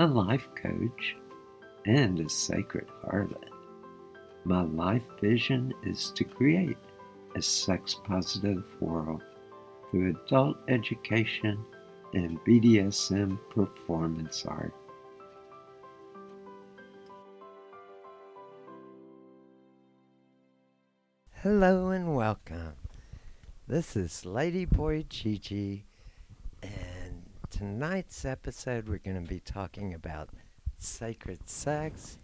a life coach, and a sacred harlot. My life vision is to create a sex positive world through adult education and BDSM performance art. Hello and welcome. This is Ladyboy Gigi, and tonight's episode, we're going to be talking about sacred sex.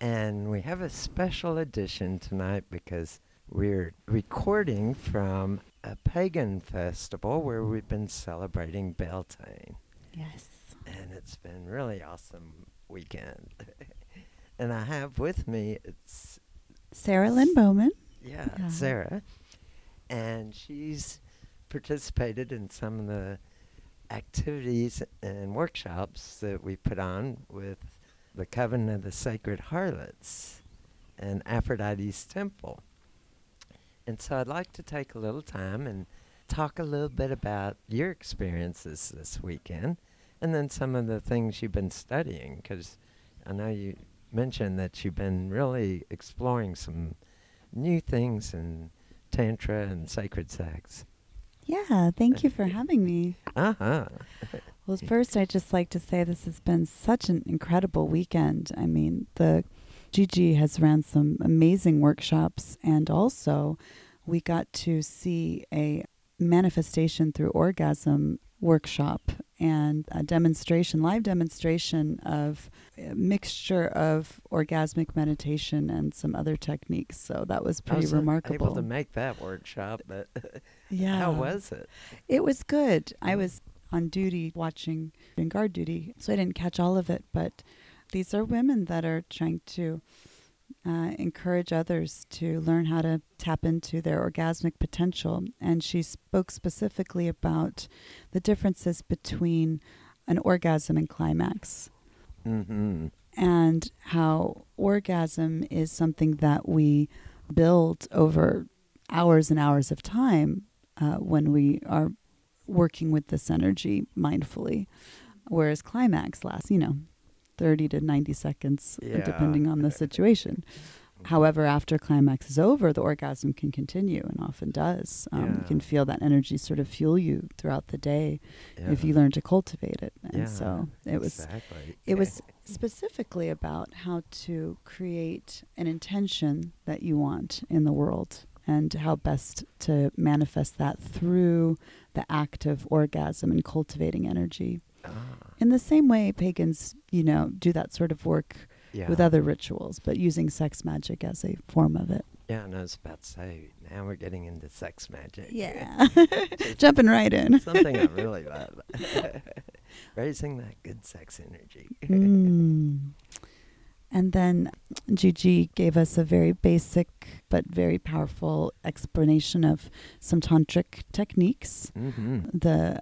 And we have a special edition tonight because we're recording from a pagan festival where we've been celebrating Beltane. Yes. And it's been really awesome weekend. and I have with me it's Sarah Lynn Bowman. Yeah, Yeah. Sarah. And she's participated in some of the activities and workshops that we put on with the Coven of the Sacred Harlots and Aphrodite's Temple. And so I'd like to take a little time and talk a little bit about your experiences this weekend and then some of the things you've been studying because I know you mentioned that you've been really exploring some new things in Tantra and sacred sex. Yeah, thank you for having me. Uh huh. Well, first, I'd just like to say this has been such an incredible weekend. I mean, the Gigi has ran some amazing workshops, and also we got to see a manifestation through orgasm workshop and a demonstration, live demonstration of a mixture of orgasmic meditation and some other techniques. So that was I pretty was uh, remarkable. Able to make that workshop, but yeah. how was it? It was good. I Mm. was on duty watching in guard duty, so I didn't catch all of it. But these are women that are trying to uh, encourage others to learn how to tap into their orgasmic potential. And she spoke specifically about the differences between an orgasm and climax Mm-hmm. and how orgasm is something that we build over hours and hours of time uh, when we are working with this energy mindfully, whereas climax lasts, you know, 30 to 90 seconds, uh, Yeah. depending on the situation. However, after climax is over, the orgasm can continue and often does. Um, You can feel that energy sort of fuel you throughout the day if you learn to cultivate it. And Yeah, so it was exactly. it was specifically about how to create an intention that you want in the world and how best to manifest that through the act of orgasm and cultivating energy. Ah, In the same way, pagans, you know, do that sort of work Yeah. with other rituals, but using sex magic as a form of it. yeah, and I was about to say, now we're getting into sex magic. Yeah. Jumping right in. Something I really love. Raising that good sex energy. Mm. And then Gigi gave us a very basic but very powerful explanation of some tantric techniques. hmm The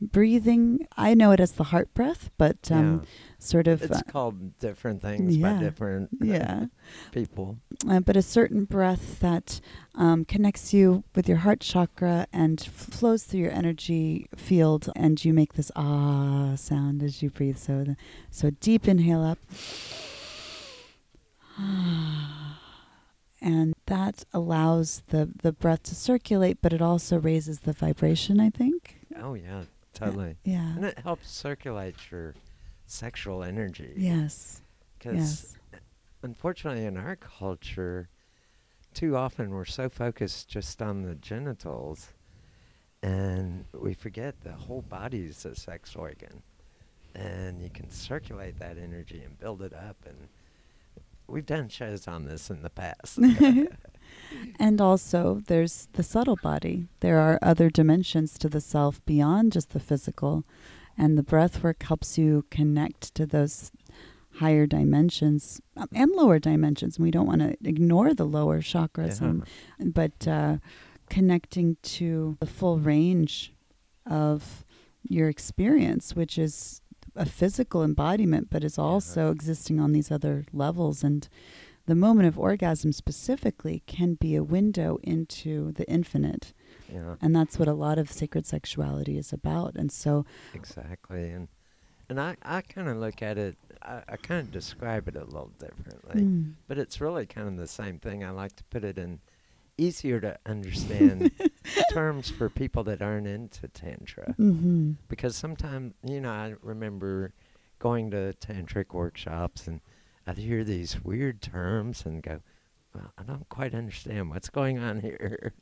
breathing, I know it as the heart breath, but um, yeah. sort of. It's uh, called different things yeah. by different uh, yeah. people. uh, but a certain breath that um, connects you with your heart chakra and f- flows through your energy field, and you make this ah sound as you breathe. So, the, so deep inhale up, and that allows the the breath to circulate, but it also raises the vibration. I think. Oh, yeah, totally. Yeah. And it helps circulate your sexual energy. Yes. Because Yes. unfortunately, in our culture, too often we're so focused just on the genitals and we forget the whole body is a sex organ. And you can circulate that energy and build it up. And we've done shows on this in the past. And also, there's the subtle body. There are other dimensions to the self beyond just the physical. And the breath work helps you connect to those higher dimensions um, and lower dimensions. We don't want to ignore the lower chakras, Yeah. um, but uh, connecting to the full range of your experience, which is a physical embodiment, but is also existing on these other levels. And the moment of orgasm specifically can be a window into the infinite. yeah, And that's what a lot of sacred sexuality is about. And so, exactly. And and I, I kind of look at it, I, I kind of describe it a little differently. mm, But it's really kind of the same thing. I like to put it in easier to understand terms for people that aren't into Tantra. hmm Because sometimes, you know, I remember going to tantric workshops and I'd hear these weird terms and go, well, I don't quite understand what's going on here.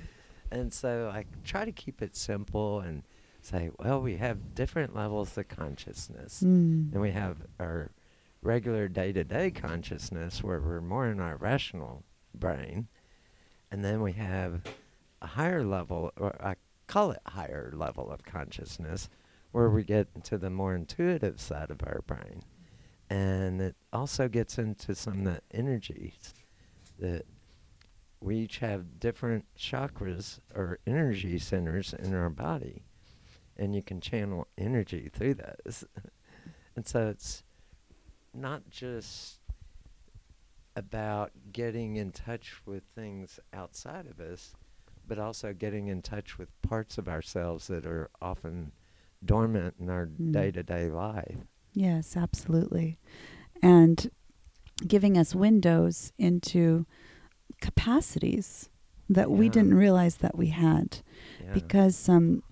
and so I try to keep it simple and say, well, we have different levels of consciousness. mm, And we have our regular day to day consciousness where we're more in our rational brain. And then we have a higher level, or I call it higher level of consciousness, where we get into the more intuitive side of our brain. And it also gets into some of the energies that we each have different chakras or energy centers in our body. And you can channel energy through those. and so it's not just about getting in touch with things outside of us, but also getting in touch with parts of ourselves that are often dormant in our day to day life. yes, absolutely. And giving us windows into capacities that we didn't realize that we had. Yeah. because um,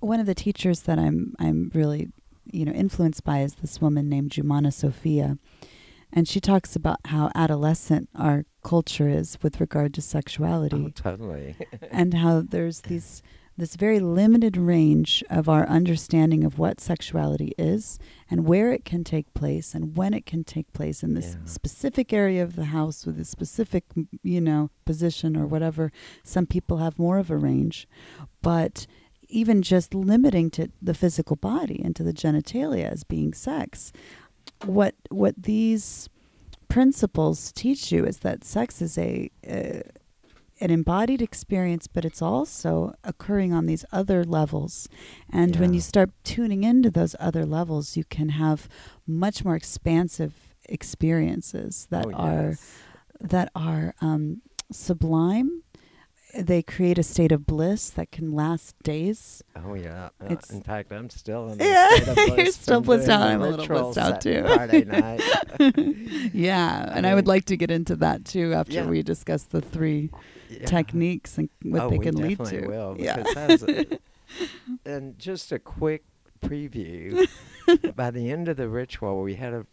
one of the teachers that I'm I'm really you know influenced by is this woman named Jumana Sophia, and she talks about how adolescent our culture is with regard to sexuality. oh, totally. and how there's these this very limited range of our understanding of what sexuality is and where it can take place and when it can take place in this Yeah. specific area of the house with a specific you know position or whatever some people have more of a range but even just limiting to the physical body and to the genitalia as being sex what what these principles teach you is that sex is a uh, an embodied experience, but it's also occurring on these other levels. And when you start tuning into those other levels, you can have much more expansive experiences that Oh, are that are um, sublime. They create a state of bliss that can last days. Oh yeah. Uh, It's- in fact, I'm still in. a Yeah, state of you're still blissed out. I'm a little blissed out too. Friday night. yeah, I and I would like to get into that too after Yeah. we discuss the three Yeah. techniques and what oh, they can lead to. Will, yeah. a- and just a quick preview. by the end of the ritual, we had a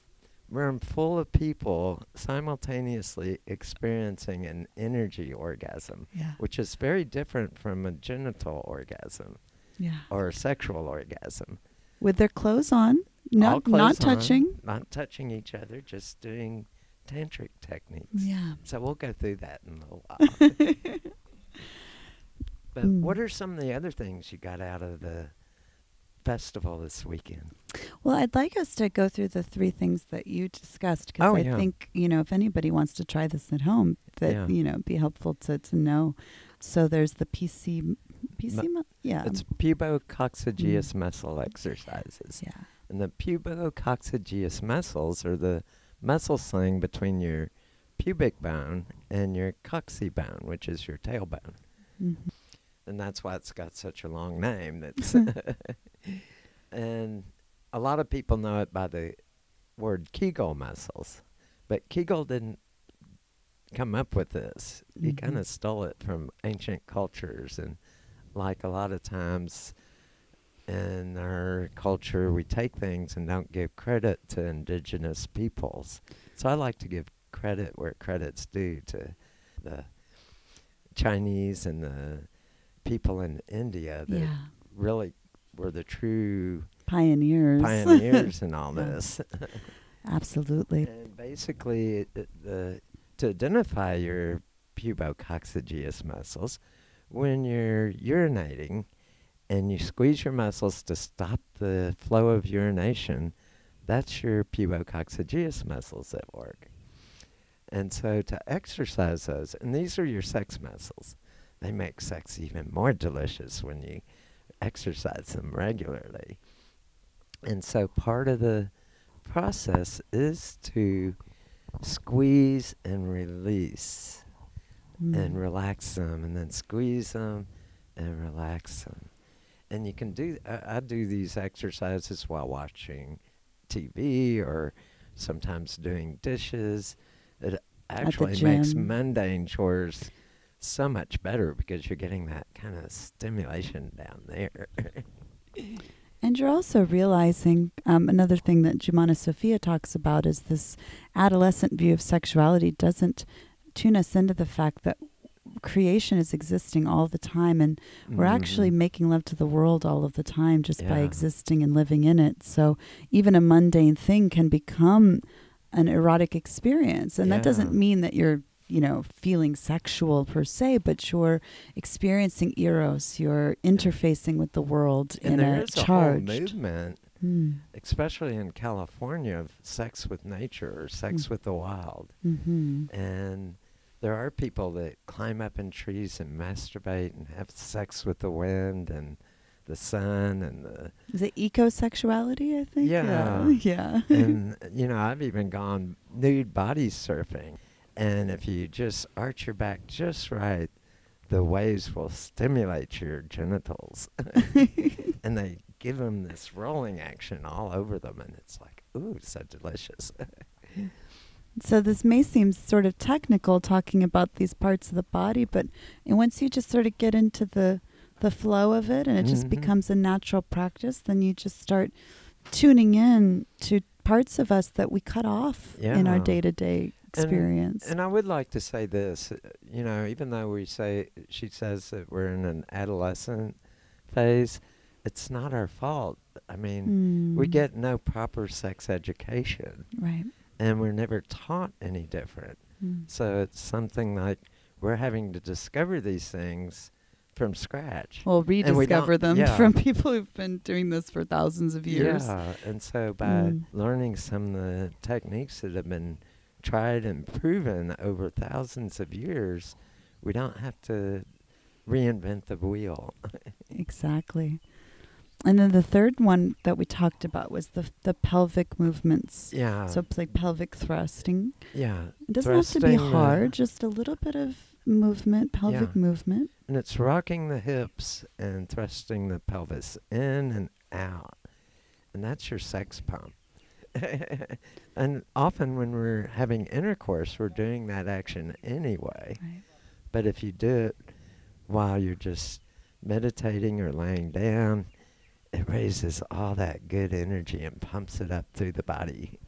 room full of people simultaneously experiencing an energy orgasm, yeah. which is very different from a genital orgasm Yeah. or a sexual orgasm. With their clothes on, not all clothes not on, touching. not touching each other, just doing tantric techniques. Yeah. So we'll go through that in a little while. but Mm. what are some of the other things you got out of the festival this weekend? Well, I'd like us to go through the three things that you discussed because Oh, I yeah. think you know if anybody wants to try this at home, that Yeah. you know it'd be helpful to to know. So there's the PC, PC, mu- yeah, It's pubococcygeus muscle exercises. Mm. yeah, And the pubococcygeus muscles are the muscle sling between your pubic bone and your coccyx bone, which is your tailbone. hmm and that's why it's got such a long name. That's and a lot of people know it by the word Kegel muscles, but Kegel didn't come up with this. He Mhm. kind of stole it from ancient cultures, and like a lot of times in our culture, we take things and don't give credit to indigenous peoples. So I like to give credit where credit's due to the Chinese and the people in India that yeah, really were the true pioneers, pioneers in all Yeah. this. Absolutely, and basically, it, it- the to identify your pubococcygeus muscles, when you're urinating and you squeeze your muscles to stop the flow of urination, that's your pubococcygeus muscles at work. And so to exercise those, and these are your sex muscles, they make sex even more delicious when you exercise them regularly. And so part of the process is to squeeze and release Mm. and relax them and then squeeze them and relax them. And you can do I, I do these exercises while watching TV or sometimes doing dishes. It actually makes mundane chores so much better because you're getting that kind of stimulation down there. And you're also realizing um, another thing that Jumana Sophia talks about is this adolescent view of sexuality doesn't tune us into the fact that creation is existing all the time and we're actually Mhm. making love to the world all of the time just by existing and living in it. So even a mundane thing can become an erotic experience. And that doesn't mean that you're, you know, feeling sexual per se, but you're experiencing eros, you're interfacing with the world and in there a is a charged. whole movement Hmm. especially in California, of sex with nature or sex Mm. with the wild. hmm And there are people that climb up in trees and masturbate and have sex with the wind and the sun and the Is it ecosexuality? I think. Yeah. Yeah. Yeah. and you know I've even gone nude body surfing, and if you just arch your back just right, the waves will stimulate your genitals, and they give them this rolling action all over them, and it's like ooh, so delicious. So this may seem sort of technical talking about these parts of the body, but and once you just sort of get into the the flow of it and it just Mhm. becomes a natural practice, then you just start tuning in to parts of us that we cut off in our day-to-day experience. And I would like to say this, uh, you know, even though we say she says that we're in an adolescent phase, it's not our fault. I mean, we Hmm. get no proper sex education, right. and we're never taught any different. Mm. So it's something like we're having to discover these things from scratch. Well, we rediscover them yeah. from people who've been doing this for thousands of years. Yeah, and so by Mm. learning some of the techniques that have been tried and proven over thousands of years, we don't have to reinvent the wheel. Exactly. And then the third one that we talked about was the the pelvic movements. yeah. So it's like pelvic thrusting. yeah. It doesn't have to be Thrusting, uh, hard, just a little bit of movement, pelvic Yeah. movement. And it's rocking the hips and thrusting the pelvis in and out. And that's your sex pump. and often when we're having intercourse, we're doing that action anyway. Right. But if you do it while you're just meditating or laying down, it raises all that good energy and pumps it up through the body.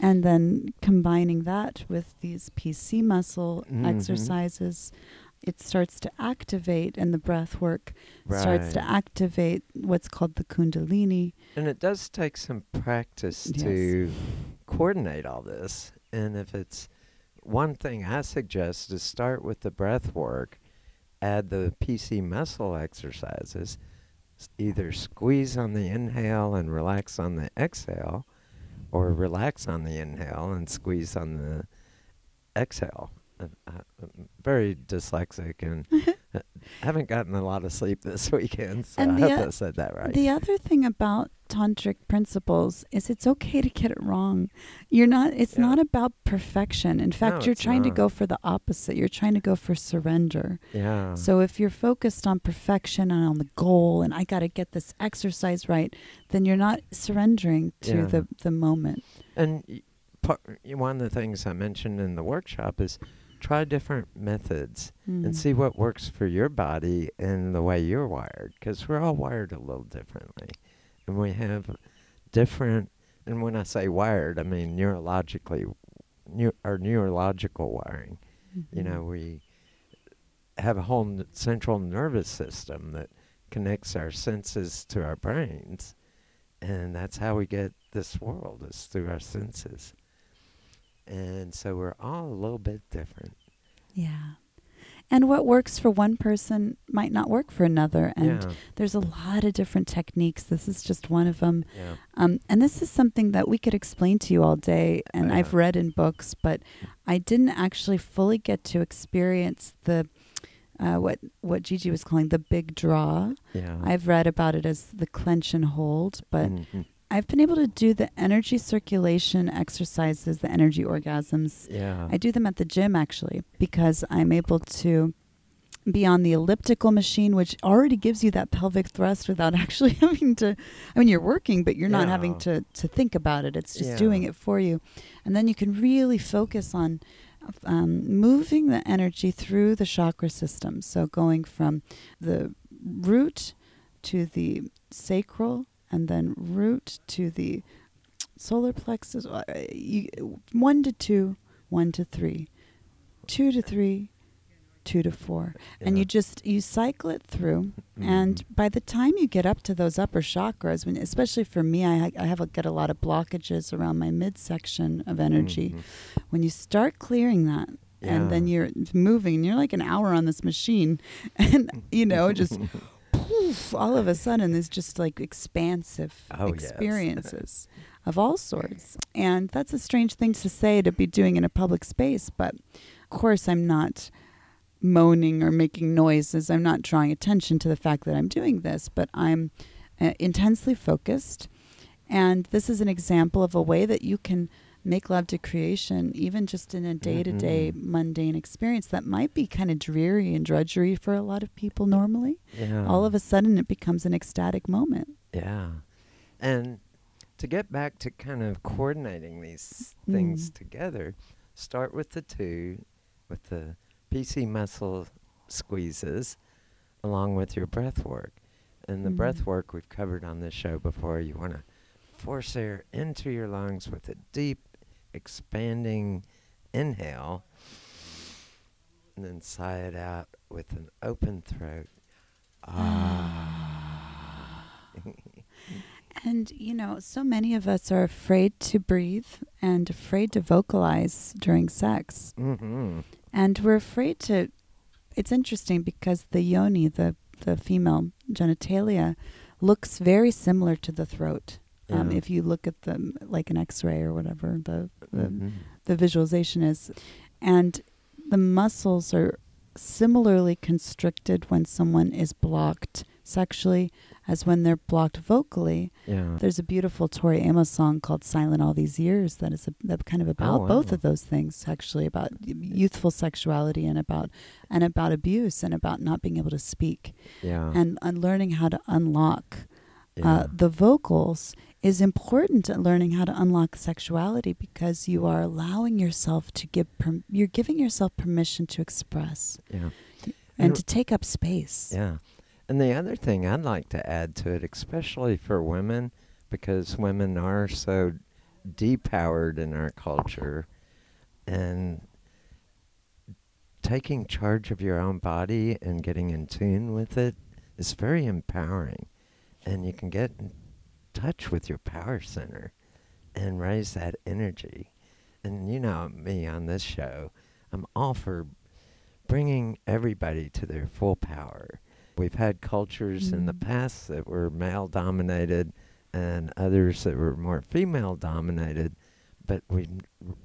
And then combining that with these PC muscle Mhm. exercises, it starts to activate, and the breath work starts to activate what's called the Kundalini. And it does take some practice Yes. to coordinate all this. And if it's one thing I suggest is start with the breath work, add the PC muscle exercises, either squeeze on the inhale and relax on the exhale, or relax on the inhale and squeeze on the exhale. Uh, I'm very dyslexic and uh, haven't gotten a lot of sleep this weekend, so And I hope o- I said that right. The other thing about tantric principles is it's okay to get it wrong. You're not it's Yeah. not about perfection. In fact, No, you're trying to go for the opposite. You're trying to go for surrender. yeah. So if you're focused on perfection and on the goal and I got to get this exercise right, then you're not surrendering to Yeah. the the moment. And y- par- y- one of the things I mentioned in the workshop is try different methods Mm. and see what works for your body and the way you're wired. Because we're all wired a little differently. And we have different, and when I say wired, I mean neurologically, neu- our neurological wiring. You Mhm. know, we have a whole n- central nervous system that connects our senses to our brains. And that's how we get this world, is through our senses. And so we're all a little bit different. Yeah. And what works for one person might not work for another. And yeah. there's a lot of different techniques. This is just one of them. Yeah. Um, and this is something that we could explain to you all day, and Yeah. I've read in books, but I didn't actually fully get to experience the uh, what what Gigi was calling the big draw. Yeah. I've read about it as the clench and hold, but Mhm. I've been able to do the energy circulation exercises, the energy orgasms. Yeah. I do them at the gym actually because I'm able to be on the elliptical machine, which already gives you that pelvic thrust without actually having to. I mean, you're working, but you're not having to to think about it. It's just Yeah. doing it for you, and then you can really focus on um, moving the energy through the chakra system. So going from the root to the sacral, and then root to the solar plexus. uh, You, one to two, one to three, two to three, two to four, and you just you cycle it through. And Mhm. by the time you get up to those upper chakras, when especially for me, I, I have a, get a lot of blockages around my midsection of energy. Mhm. When you start clearing that, and then you're moving, and you're like an hour on this machine, and you know just poof, all of a sudden there's just like expansive Oh, yes. experiences of all sorts. And that's a strange thing to say to be doing in a public space, but of course I'm not moaning or making noises. I'm not drawing attention to the fact that I'm doing this, but I'm uh, intensely focused. And this is an example of a way that you can make love to creation, even just in a day to day mundane experience that might be kind of dreary and drudgery for a lot of people normally. Yeah. All of a sudden, it becomes an ecstatic moment. Yeah. And to get back to kind of coordinating these things Mm. together, start with the two, with the PC muscle squeezes, along with your breath work. And the Mm. breath work we've covered on this show before. You want to force air into your lungs with a deep, expanding inhale, and then sigh it out with an open throat. Ah. And, you know, so many of us are afraid to breathe and afraid to vocalize during sex. mm-hmm. And we're afraid to. It's interesting because the yoni, the, the female genitalia, looks very similar to the throat. Um, Yeah. if you look at them like an x ray or whatever the, the, Mhm. the visualization is. And the muscles are similarly constricted when someone is blocked sexually as when they're blocked vocally. Yeah. There's a beautiful Tori Amos song called "Silent All These Years" that is a, that kind of about both wow. of those things, actually about youthful sexuality and about and about abuse and about not being able to speak Yeah. and, and learning how to unlock yeah. uh, the vocals is important at learning how to unlock sexuality because you are allowing yourself to give perm- you're giving yourself permission to express yeah. and And- to take up space. Yeah. And the other thing I'd like to add to it, especially for women, because women are so depowered in our culture, and taking charge of your own body and getting in tune with it is very empowering. And you can get touch with your power center and raise that energy. And you know me on this show, I'm all for bringing everybody to their full power. We've had cultures in the Mm. past that were male dominated and others that were more female dominated, but we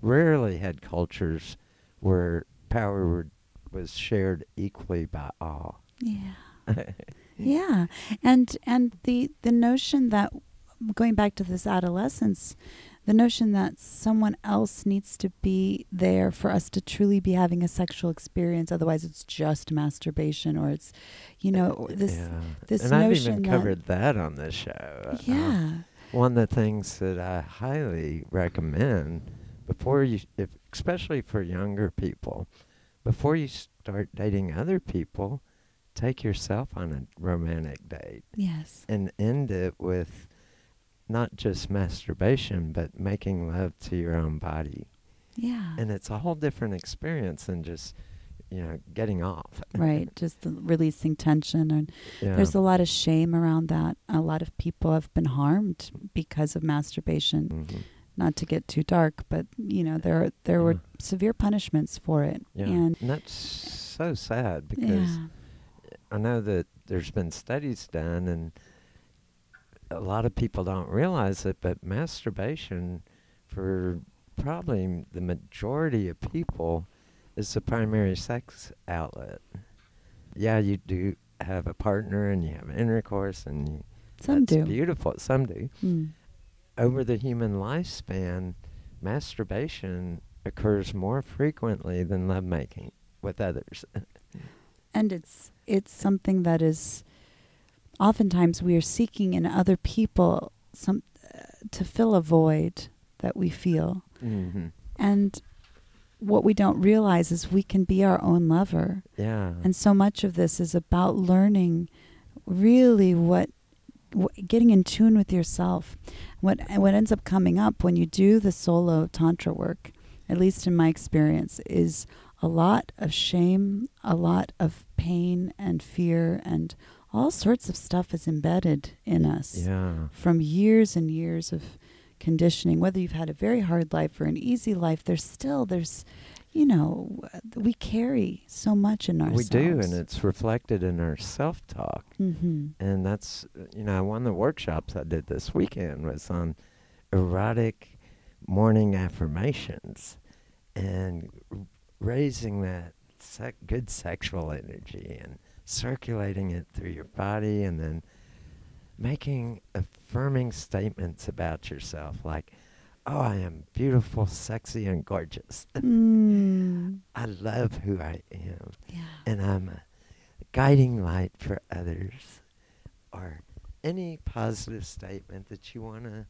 rarely had cultures where power were, was shared equally by all. Yeah. Yeah. And and the the notion that going back to this adolescence, the notion that someone else needs to be there for us to truly be having a sexual experience otherwise it's just masturbation or it's you know this yeah. this and I've notion even that- covered that on this show. Uh, yeah. one of the things that I highly recommend before you, if, especially for younger people, before you start dating other people, take yourself on a romantic date Yes. and end it with not just masturbation, but making love to your own body. Yeah. And it's a whole different experience than just, you know, getting off. right. Just the releasing tension and Yeah. There's a lot of shame around that. A lot of people have been harmed because of masturbation. Mhm. Not to get too dark, but you know there there were severe punishments for it. Yeah. And that's so sad because yeah, I know that there's been studies done, and a lot of people don't realize it, but masturbation, for probably the majority of people, is the primary sex outlet. Yeah, you do have a partner and you have intercourse, and you, some do. beautiful. Some do. Mm. Over the human lifespan, masturbation occurs more frequently than lovemaking with others. And it's it's something that is oftentimes we are seeking in other people some uh, to fill a void that we feel. mm-hmm. And what we don't realize is we can be our own lover. Yeah. And so much of this is about learning really what, wh- getting in tune with yourself. What what ends up coming up when you do the solo tantra work, at least in my experience, is a lot of shame, a lot of pain and fear and all sorts of stuff is embedded in us yeah. from years and years of conditioning whether you've had a very hard life or an easy life there's still there's you know we carry so much in ourselves We do, and it's reflected in our self talk. hmm And that's, you know, one of the workshops I did this weekend was on erotic morning affirmations and r- raising that sec- good sexual energy and circulating it through your body and then making affirming statements about yourself like, oh, I am beautiful, sexy, and gorgeous. mm. I love who I am yeah and I'm a guiding light for others, or any positive statement that you want to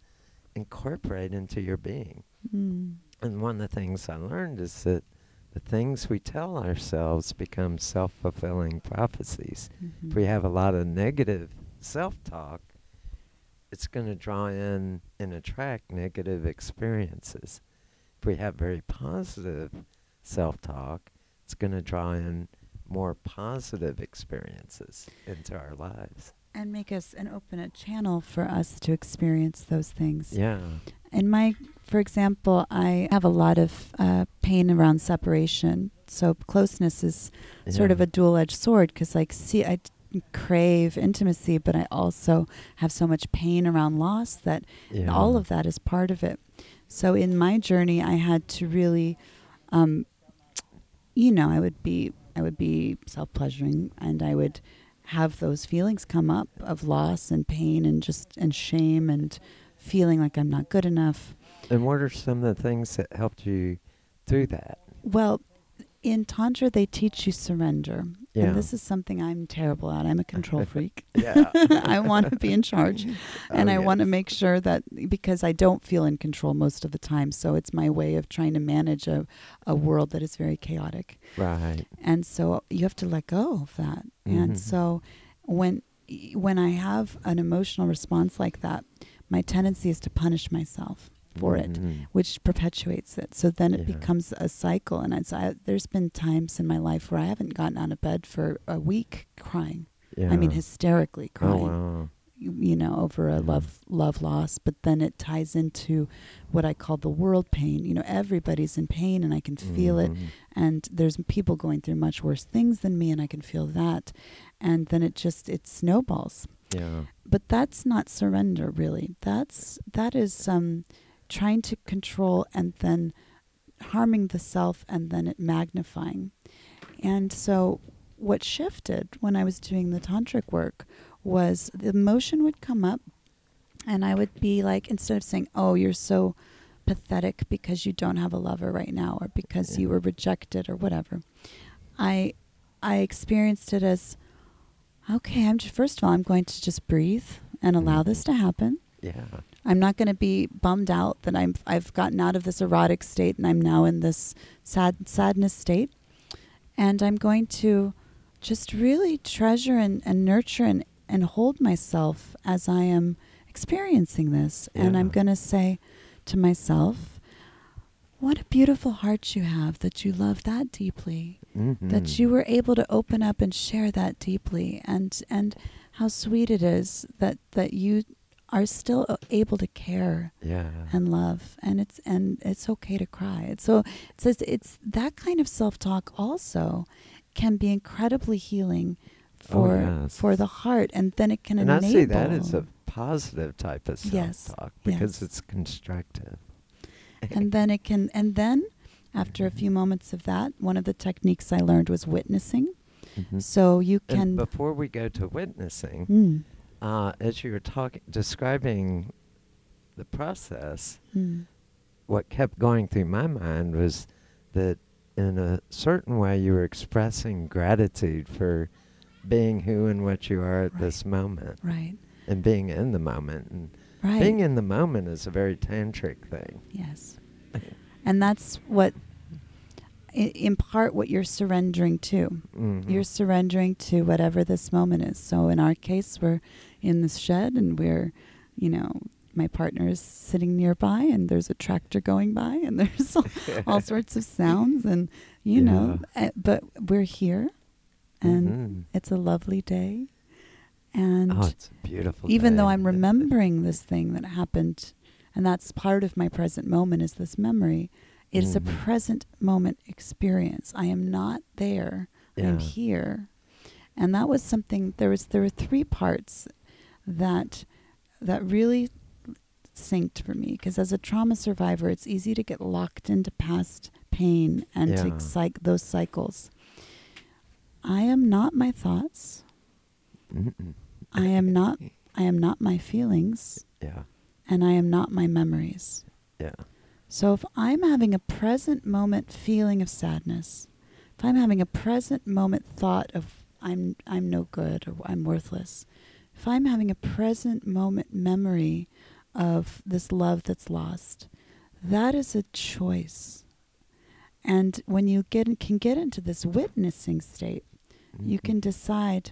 incorporate into your being. mm. And one of the things I learned is that the things we tell ourselves become self fulfilling prophecies. Mhm. If we have a lot of negative self talk, it's going to draw in and attract negative experiences. If we have very positive self talk, it's going to draw in more positive experiences into our lives. and make us and open a channel for us to experience those things Yeah. in my for example i have a lot of uh, pain around separation. So closeness is sort of a dual-edged sword because like see i d- crave intimacy but i also have so much pain around loss that yeah. all of that is part of it. So in my journey i had to really um, you know i would be i would be self-pleasuring and i would have those feelings come up of loss and pain and just and shame and feeling like i'm not good enough And what are some of the things that helped you through that? Well, in Tantra, they teach you surrender. Yeah. And this is something I'm terrible at. I'm a control freak. Yeah. I want to be in charge. and Oh, I want to make sure that because I don't feel in control most of the time. So it's my way of trying to manage a, a world that is very chaotic. Right. And so you have to let go of that. Mhm. And so when when I have an emotional response like that, my tendency is to punish myself for it, Mhm. which perpetuates it. So then it Yeah. becomes a cycle. And it's, I, there's been times in my life where I haven't gotten out of bed for a week crying. Yeah. I mean, hysterically Oh crying. wow. you you know, over a Mhm. love love loss, but then it ties into what I call the world pain. You know, everybody's in pain and I can feel it Mhm. and there's people going through much worse things than me and I can feel that. And then it just it snowballs. Yeah. But that's not surrender really. That's that is um trying to control and then harming the self and then it magnifying. And so what shifted when I was doing the tantric work was the emotion would come up and I would be like instead of saying, "Oh, you're so pathetic because you don't have a lover right now or because you were rejected or whatever." I I experienced it as okay, I'm just, first of all, I'm going to just breathe and allow mm-hmm. this to happen. Yeah. I'm not going to be bummed out that I'm I've gotten out of this erotic state and I'm now in this sad sadness state. And I'm going to just really treasure and, and nurture and, and hold myself as I am experiencing this. And I'm going to say to myself, what a beautiful heart you have that you love that deeply that Mhm. you were able to open up and share that deeply and and how sweet it is that that you are still able to care Yeah. and love and it's and it's okay to cry it's so it says it's that kind of self-talk also can be incredibly healing for Oh, yes. for the heart and then it can and I enable see that as a positive type of Yes, self-talk because yes. it's constructive. and then it can and then after a few moments of that one of the techniques i learned was witnessing Mhm. so you And can before we go to witnessing, Mm, uh, as you were talking, describing the process, mm, what kept going through my mind was that in a certain way you were expressing gratitude for being who and what you are at Right. this moment right and being in the moment. And right being in the moment is a very tantric thing. Yes. And that's what, i- in part, what you're surrendering to. Mhm. You're surrendering to whatever this moment is. So in our case, we're in this shed and we're, you know, my partner is sitting nearby and there's a tractor going by and there's all, all sorts of sounds and, you know, uh, but we're here and Mhm. it's a lovely day. And oh, it's beautiful. even though. I'm remembering this thing that happened, and that's part of my present moment is this memory. It is a present moment experience. I am not there. I am here, and that was something. There was there were three parts that that really synced for me because as a trauma survivor, it's easy to get locked into past pain and to Yeah. cyc- those cycles. I am not my thoughts. Mm-mm. I am not I am not my feelings Yeah. and I am not my memories. Yeah. So if I'm having a present moment feeling of sadness, if I'm having a present moment thought of I'm I'm no good or I'm worthless, if I'm having a present moment memory of this love that's lost, that is a choice. And when you get can get into this witnessing state, you Mhm. can decide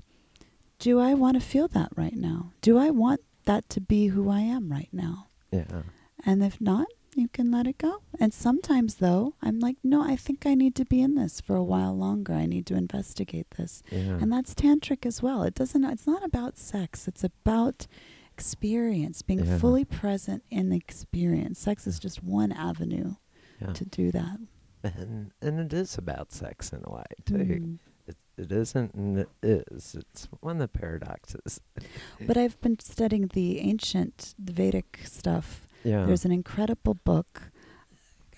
do I want to feel that right now? Do I want that to be who I am right now? Yeah. And if not, you can let it go. And sometimes, though, I'm like, no, I think I need to be in this for a while longer. I need to investigate this. Yeah. And that's tantric as well. It doesn't, it's not about sex, it's about experience, being Yeah. fully present in the experience. Sex is just one avenue yeah. to do that. and and it is about sex in a way too. Mm. It, it isn't and it is. It's one of the paradoxes. But I've been studying the ancient, the Vedic stuff. Yeah. There's an incredible book.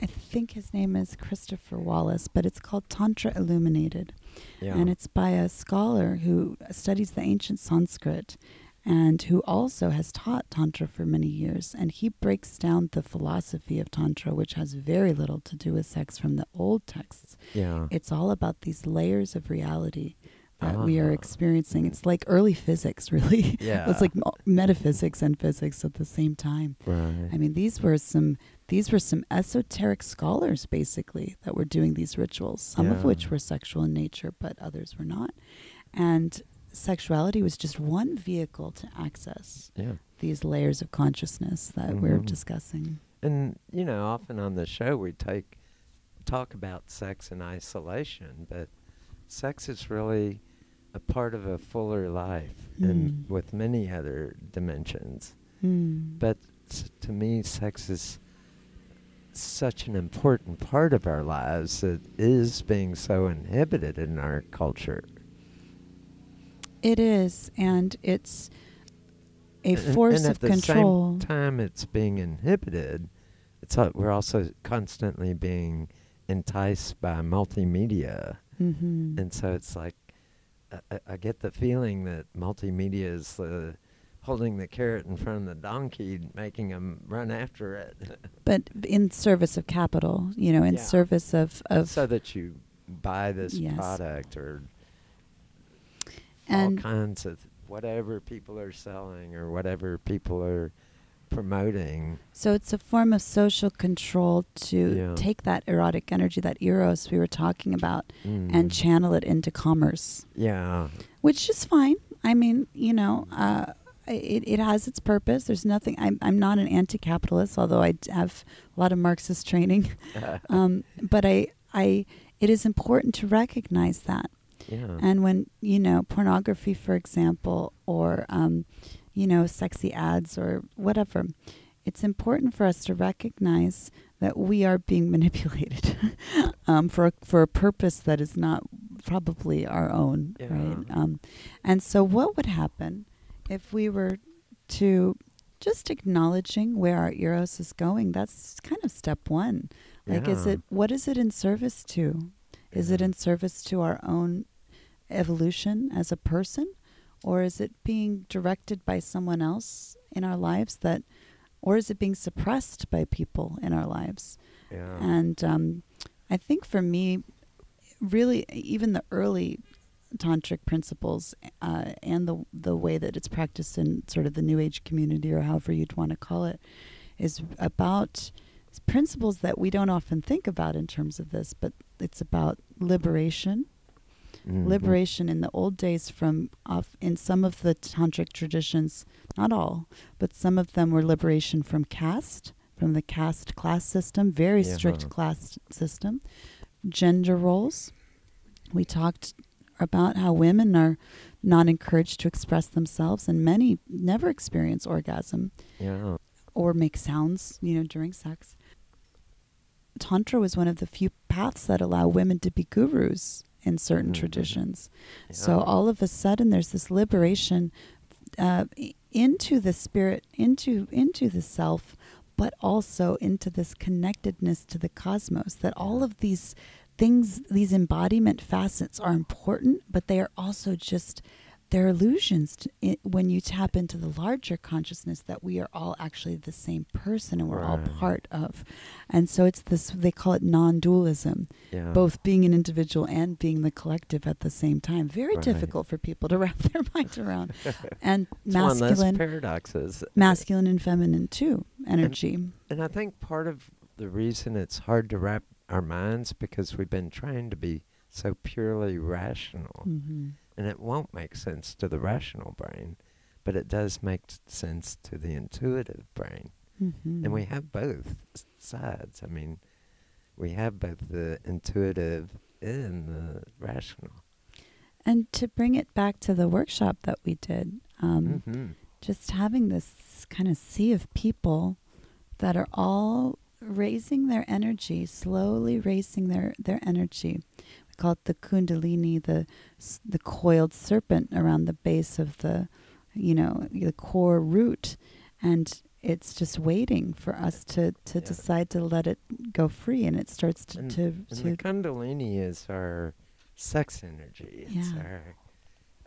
I think his name is Christopher Wallis, but it's called Tantra Illuminated. yeah. And it's by a scholar who studies the ancient Sanskrit and who also has taught Tantra for many years. And he breaks down the philosophy of Tantra, which has very little to do with sex from the old texts. yeah. It's all about these layers of reality that we are Ah. experiencing. It's like early physics, really. Yeah. it's like metaphysics and physics at the same time. right. I mean, these were some these were some esoteric scholars basically that were doing these rituals. Some of which were sexual in nature, but others were not. And sexuality was just one vehicle to access yeah. these layers of consciousness that we're Mhm. discussing. And you know, often on the show we take talk about sex in isolation, but sex is really a part of a fuller life and Mm. with many other dimensions. Mm. But s- to me, sex is such an important part of our lives that is being so inhibited in our culture. It is, and it's a And- force and of at the same time it's being inhibited, it's like we're also constantly being enticed by multimedia, hmm and so it's like I, I- get the feeling that multimedia is uh, holding the carrot in front of the donkey, making them run after it, But in service of capital, you know, in Yeah. service of of so that you buy this Yes. product or and all kinds of whatever people are selling or whatever people are promoting. so it's a form of social control to Yeah. take that erotic energy, that eros we were talking about, Mm. and channel it into commerce. yeah, which is fine. I mean, you know, uh, it, it has its purpose. There's nothing. I'm I'm not an anti-capitalist, although I have a lot of Marxist training. um, but I I it is important to recognize that. yeah. And when you know pornography, for example, or um, you know sexy ads or whatever, it's important for us to recognize that we are being manipulated um, for a, for a purpose that is not probably our own, right? Um, and so, what would happen if we were to just acknowledging where our eros is going? That's kind of step one. Like, is it what is it in service to? Is it in service to our own evolution as a person? Or is it being directed by someone else in our lives that, or is it being suppressed by people in our lives? Yeah. And um, I think for me, really, even the early tantric principles uh, and the the way that it's practiced in sort of the New Age community or however you'd want to call it, is about principles that we don't often think about in terms of this, but it's about liberation Mhm. liberation in the old days from off in some of the tantric traditions not all but some of them were liberation from caste from the caste class system very strict class system gender roles we talked about how women are not encouraged to express themselves and many never experience orgasm Yeah. or make sounds, you know, during sex. Tantra was one of the few paths that allow women to be gurus in certain Mhm. traditions. So all of a sudden, there's this liberation uh, into the spirit, into into the self, but also into this connectedness to the cosmos. That all of these things, these embodiment facets, are important, but they are also just they're illusions to, i when you tap into the larger consciousness that we are all actually the same person and we're all part of. And so it's this they call it non-dualism Yeah. both being an individual and being the collective at the same time. Very Right. difficult for people to wrap their mind around. And It's masculine, paradoxes. masculine and feminine too. Energy. And I think part of the reason it's hard to wrap our minds because we've been trying to be so purely rational. hmm And it won't make sense to the rational brain, but it does make sense to the intuitive brain. hmm And we have both sides. I mean, we have both the intuitive and the rational. And to bring it back to the workshop that we did, um, hmm just having this kind of sea of people that are all raising their energy, slowly raising their, their energy. We call it the kundalini, the the coiled serpent around the base of the, you know, the core root, and it's just waiting for us to, to Yeah. decide to let it go free, and it starts to And- to, And to the Kundalini is our sex energy. It's Yeah. our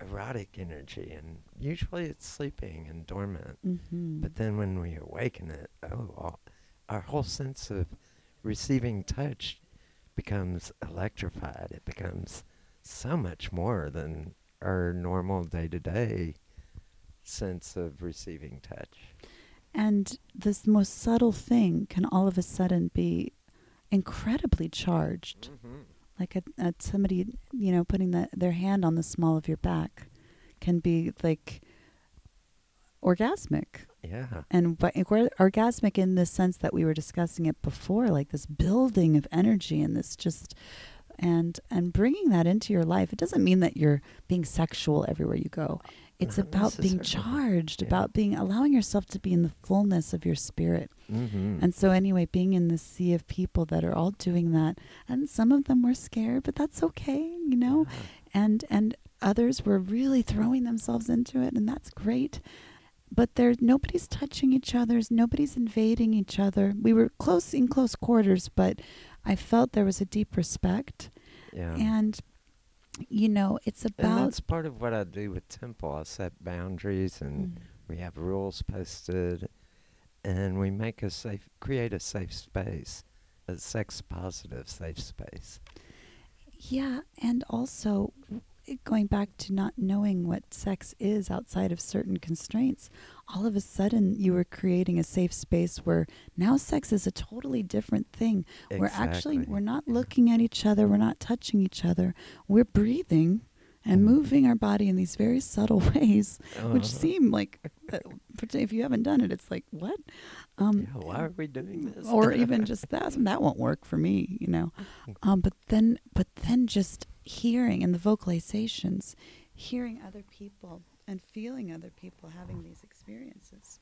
erotic energy, and usually it's sleeping and dormant. Mhm. But then when we awaken it, oh, all, our whole sense of receiving touch becomes electrified. It becomes so much more than our normal day to day sense of receiving touch. And this most subtle thing can all of a sudden be incredibly charged. Mm-hmm. Like a, a somebody, you know, putting the, their hand on the small of your back can be like orgasmic. Yeah. and but we're orgasmic in the sense that we were discussing it before like this building of energy and this just and and bringing that into your life. It doesn't mean that you're being sexual everywhere you go. It's Not about being charged Yeah. about being allowing yourself to be in the fullness of your spirit. Mm-hmm. and so anyway being in this sea of people that are all doing that and some of them were scared but that's okay you know? And and others were really throwing themselves into it and that's great but there nobody's touching each other's nobody's invading each other we were close in close quarters but i felt there was a deep respect yeah. and you know it's And about that's part of what I do with Temple. I set boundaries and Mm. we have rules posted and we make a safe create a safe space. A sex positive safe space. Yeah, and also going back to not knowing what sex is outside of certain constraints, all of a sudden you were creating a safe space where now sex is a totally different thing. We're actually we're not looking at each other, we're not touching each other. We're breathing and Mhm. moving our body in these very subtle ways, which Uh-huh. seem like uh, if you haven't done it, it's like what? Um, yeah, why are we doing this? or even just that that won't work for me you know um but then but then just hearing and the vocalizations hearing other people and feeling other people having these experiences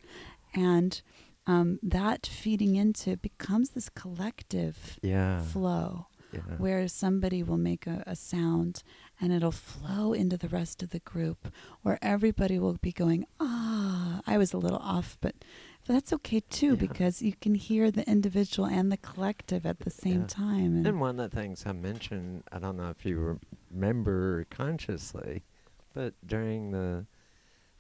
and um that feeding into becomes this collective yeah. flow yeah. where somebody will make a, a sound and it'll flow into the rest of the group, where everybody will be going, ah, I was a little off, but that's okay too, Yeah. because you can hear the individual and the collective at the same Yeah. time. And, And one of the things I mentioned, I don't know if you remember consciously, but during the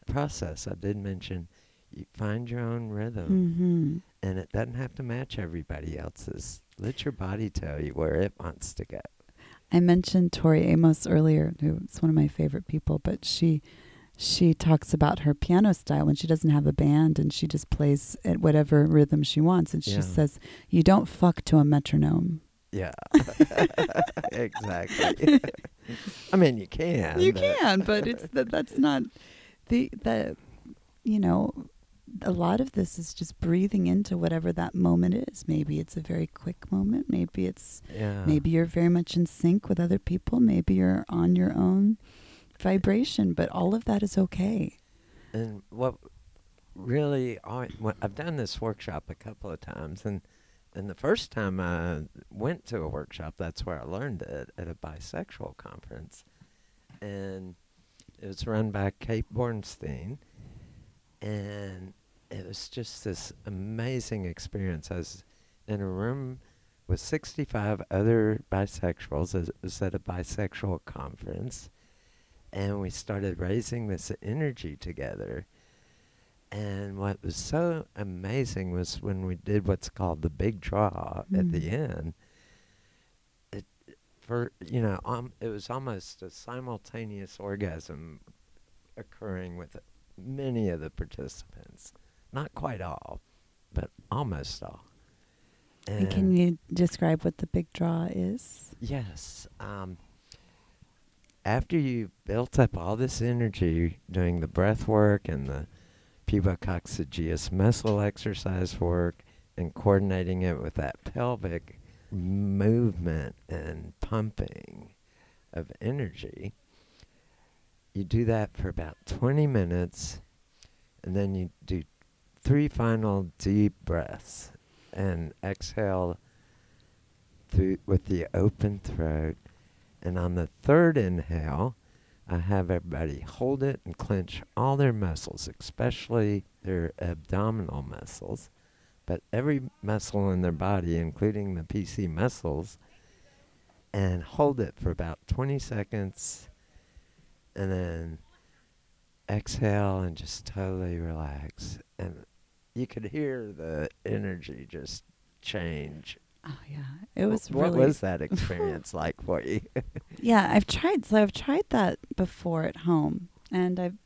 process, I did mention you find your own rhythm, Mhm. and it doesn't have to match everybody else's. Let your body tell you where it wants to go. I mentioned Tori Amos earlier, who's one of my favorite people, but she she talks about her piano style when she doesn't have a band and she just plays at whatever rhythm she wants and she Yeah. says, You don't fuck to a metronome. Yeah, exactly. I mean, you can. you but- can, but it's that that's not the the you know a lot of this is just breathing into whatever that moment is. Maybe it's a very quick moment. Maybe it's Yeah. maybe you're very much in sync with other people. Maybe you're on your own vibration, but all of that is okay. And what really, I, I've done this workshop a couple of times, and and the first time I went to a workshop, that's where I learned it at a bisexual conference, and it was run by Kate Bornstein, and it was just this amazing experience. I was in a room with 65 other bisexuals. It was at a bisexual conference and we started raising this energy together. And what was so amazing was when we did what's called the big draw at the Mm. end. It for you know, um, it was almost a simultaneous orgasm occurring with many of the participants. Not quite all, but almost all. And can you describe what the big draw is? Yes. Um, after you built up all this energy doing the breath work and the pubococcygeus muscle exercise work and coordinating it with that pelvic movement and pumping of energy, you do that for about 20 minutes and then you do three final deep breaths and exhale through with the open throat. And on the third inhale, I have everybody hold it and clench all their muscles, especially their abdominal muscles, but every muscle in their body, including the PC muscles, and hold it for about 20 seconds, and then exhale and just totally relax. And you could hear the energy just change. Oh yeah, it was what really was that experience like for you? Yeah, I've tried. So I've tried that before at home, and I've,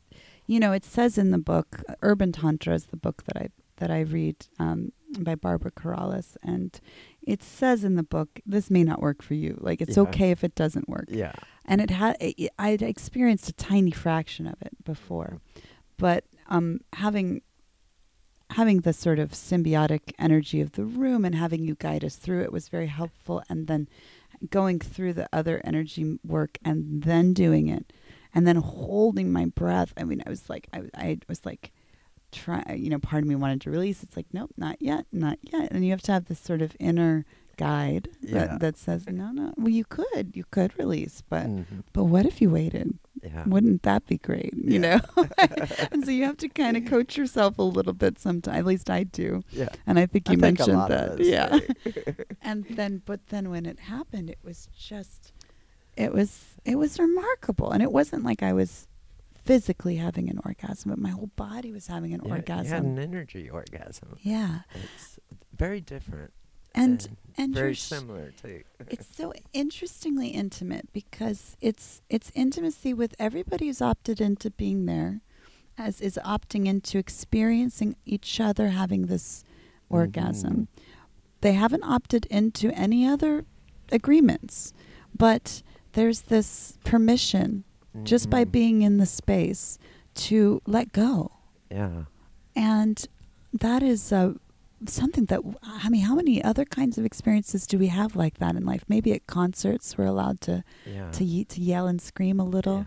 you know, it says in the book, Urban Tantra is the book that I that I read um, by Barbara Carrellas, and it says in the book this may not work for you. Like it's Yeah. okay if it doesn't work. yeah. And it had I'd experienced a tiny fraction of it before, but um, having having the sort of symbiotic energy of the room and having you guide us through it was very helpful. And then going through the other energy work and then doing it and then holding my breath. I mean, I was like, I, I was like, try, you know, part of me wanted to release. It's like, nope, not yet, not yet. And you have to have this sort of inner guide Yeah. that, that says, no, no, well, you could, you could release, but, Mhm. but what if you waited? Yeah. Wouldn't that be great? You Yeah. know? and so you have to kind of coach yourself a little bit sometimes. At least I do. Yeah. And I think I you think a mentioned lot that. yeah. and then but then when it happened it was just it was it was remarkable. And it wasn't like I was physically having an orgasm, but my whole body was having an Yeah, You had orgasm. an energy orgasm. yeah. It's very different And and very similar too. it's so interestingly intimate because it's it's intimacy with everybody who's opted into being there as is opting into experiencing each other having this orgasm they haven't opted into any other agreements but there's this permission just by Mhm. being in the space to let go Yeah. and that is uh, something that, I mean, how many other kinds of experiences do we have like that in life? Maybe at concerts, we're allowed to, Yeah. to, ye- to yell and scream a little.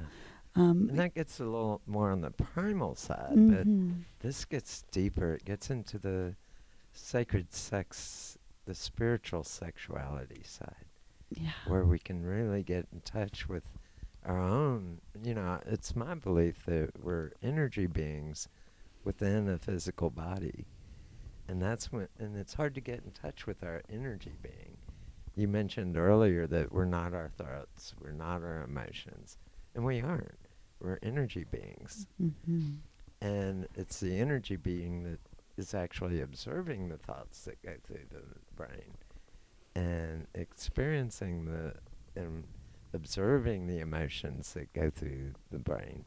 Yeah. Um, And that gets a little more on the primal side, but mhm. this gets deeper. It gets into the sacred sex, the spiritual sexuality side, yeah. where we can really get in touch with our own. You know, it's my belief that we're energy beings within a physical body. And that's when, and it's hard to get in touch with our energy being. You mentioned earlier that we're not our thoughts, we're not our emotions, and we aren't. We're energy beings. Mhm. And it's the energy being that is actually observing the thoughts that go through the brain and experiencing the and observing the emotions that go through the brain.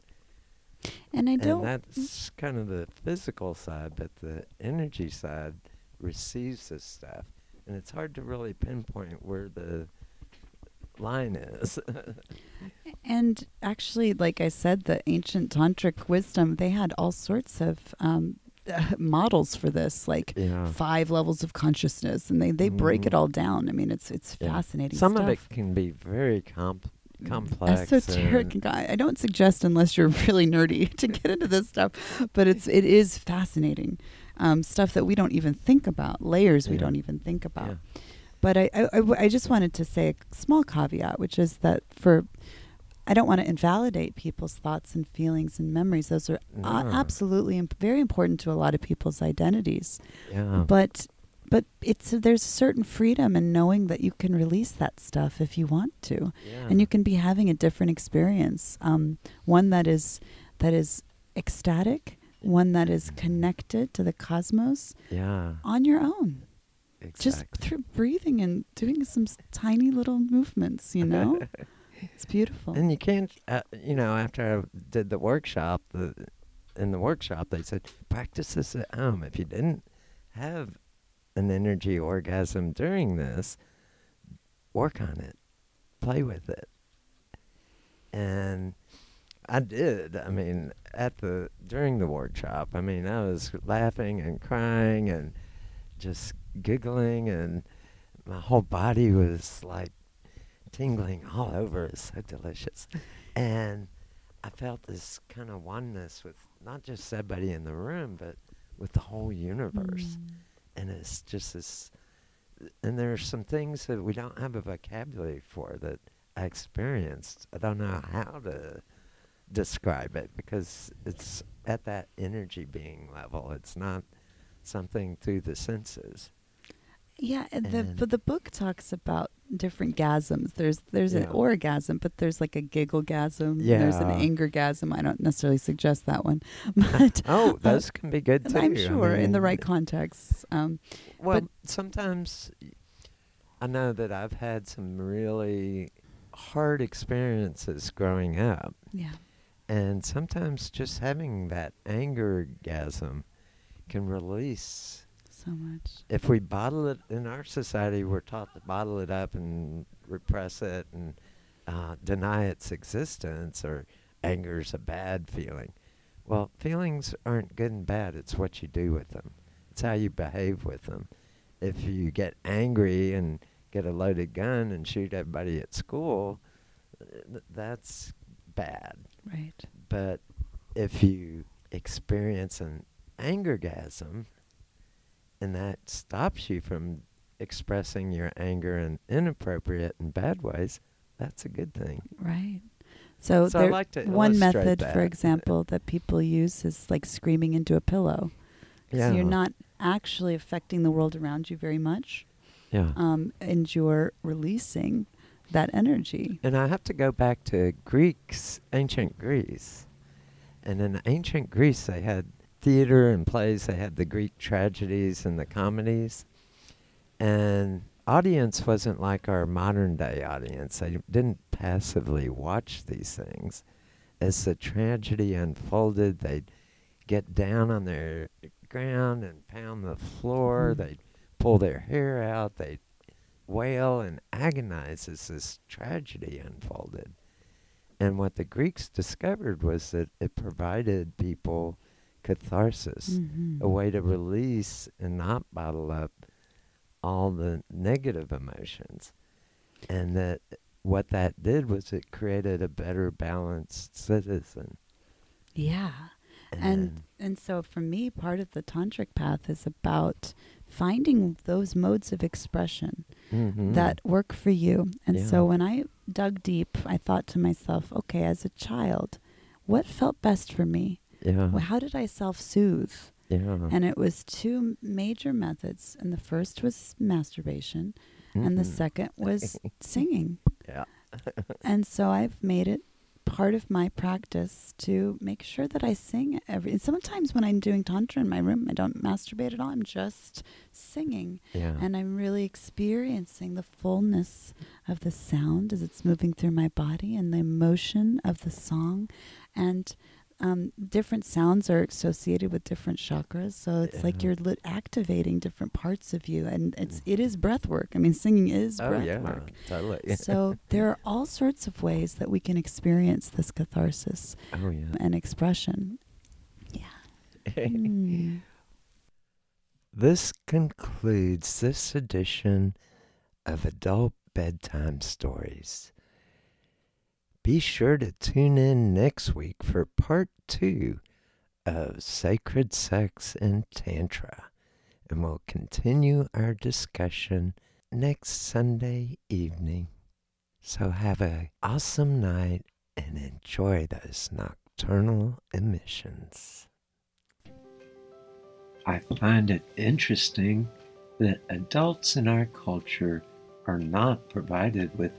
And I don't. And that's kind of the physical side, but the energy side receives this stuff. And it's hard to really pinpoint where the line is. And actually, like I said, the ancient tantric wisdom, they had all sorts of um, models for this, like yeah. five levels of consciousness, and they, they break it Mhm. all down. I mean, it's it's Yeah. fascinating. Some stuff. of it can be very comp- complex. esoteric. and- guy. I don't suggest unless you're really nerdy to get into this stuff, but it's it is fascinating um, stuff that we don't even think about, layers we Yeah. don't even think about. yeah. But I, I, I w- I just wanted to say a small caveat, which is that for I don't want to invalidate people's thoughts and feelings and memories. Those are a- absolutely imp- very important to a lot of people's identities. Yeah. But but it's there's a certain freedom in knowing that you can release that stuff if you want to yeah. and you can be having a different experience um, one that is that is ecstatic one that is connected to the cosmos Yeah. on your own Exactly. just through breathing and doing some s- tiny little movements you know it's beautiful And you can't, uh, you know, after I did the workshop, the in the workshop they said practice this at home. If you didn't have an energy orgasm during this, work on it, play with it. And I did. I mean, at the during the workshop, I mean, I was laughing and crying and just giggling, and my whole body was like tingling all over. It's so delicious. And I felt this kind of oneness with not just everybody in the room, but with the whole universe. Mm. And it's just this. And there are some things that we don't have a vocabulary for that I experienced. I don't know how to describe it because it's at that energy being level. It's not something through the senses. yeah and the but the book talks about different gasms there's there's an orgasm but there's like a giggle gasm Yeah. there's an anger gasm i don't necessarily suggest that one but Oh, those can be good too. i'm I sure in the right context um, Well, But- sometimes I know that I've had some really hard experiences growing up, yeah and sometimes just having that anger gasm can release. So much If we bottle it in our society, we're taught to bottle it up and repress it and uh, deny its existence, or anger's a bad feeling. Well, feelings aren't good and bad. It's what you do with them. It's how you behave with them. If you get angry and get a loaded gun and shoot everybody at school, th- that's bad. Right. But if you experience an anger angergasm and that stops you from expressing your anger in inappropriate and bad ways, that's a good thing. Right. So, So there, like to one method, that. for example, that people use is like screaming into a pillow. So you're not actually affecting the world around you very much, Yeah. um, and you're releasing that energy. And I have to go back to Greeks, ancient Greece. And in ancient Greece, they had theater and plays. They had the Greek tragedies and the comedies. And audience wasn't like our modern day audience. They didn't passively watch these things. As the tragedy unfolded, they'd get down on their ground and pound the floor. Mhm. They'd pull their hair out. They'd wail and agonize as this tragedy unfolded. And what the Greeks discovered was that it provided people catharsis, Mhm. a way to release and not bottle up all the negative emotions. And that what that did was it created a better balanced citizen. Yeah. And and so for me, part of the tantric path is about finding those modes of expression Mhm. that work for you. And Yeah. so when I dug deep, I thought to myself, okay, as a child, what felt best for me? Yeah, Well, how did I self-soothe? yeah, And it was two major methods, and the first was masturbation, and the Mhm. second was singing. yeah, And so I've made it part of my practice to make sure that I sing every. And sometimes when I'm doing tantra in my room, I don't masturbate at all. I'm just singing, yeah, and I'm really experiencing the fullness of the sound as it's moving through my body and the emotion of the song, and. Um, different sounds are associated with different chakras, so it's like you're lit- activating different parts of you, and it's it is breath work. I mean, singing is oh breath yeah, work totally. so there are all sorts of ways that we can experience this catharsis oh yeah. and expression. Yeah. Mm. This concludes this edition of Adult Bedtime Stories. Be sure to tune in next week for part two of Sacred Sex and Tantra, and we'll continue our discussion next Sunday evening. So have a awesome night and enjoy those nocturnal emissions. I find it interesting that adults in our culture are not provided with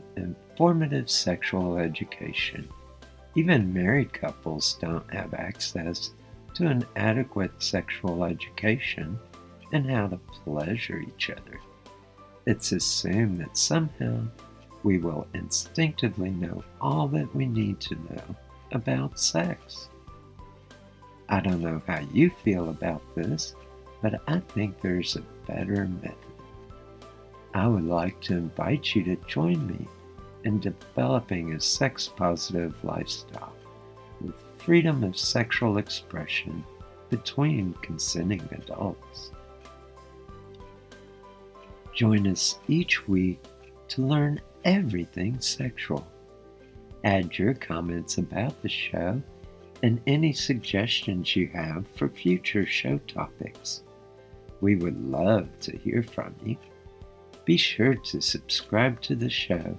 informative sexual education. Even married couples don't have access to an adequate sexual education and how to pleasure each other. It's assumed that somehow we will instinctively know all that we need to know about sex. I don't know how you feel about this, but I think there's a better method. I would like to invite you to join me in developing a sex positive lifestyle with freedom of sexual expression between consenting adults. Join us each week to learn everything sexual. Add your comments about the show and any suggestions you have for future show topics. We would love to hear from you. Be sure to subscribe to the show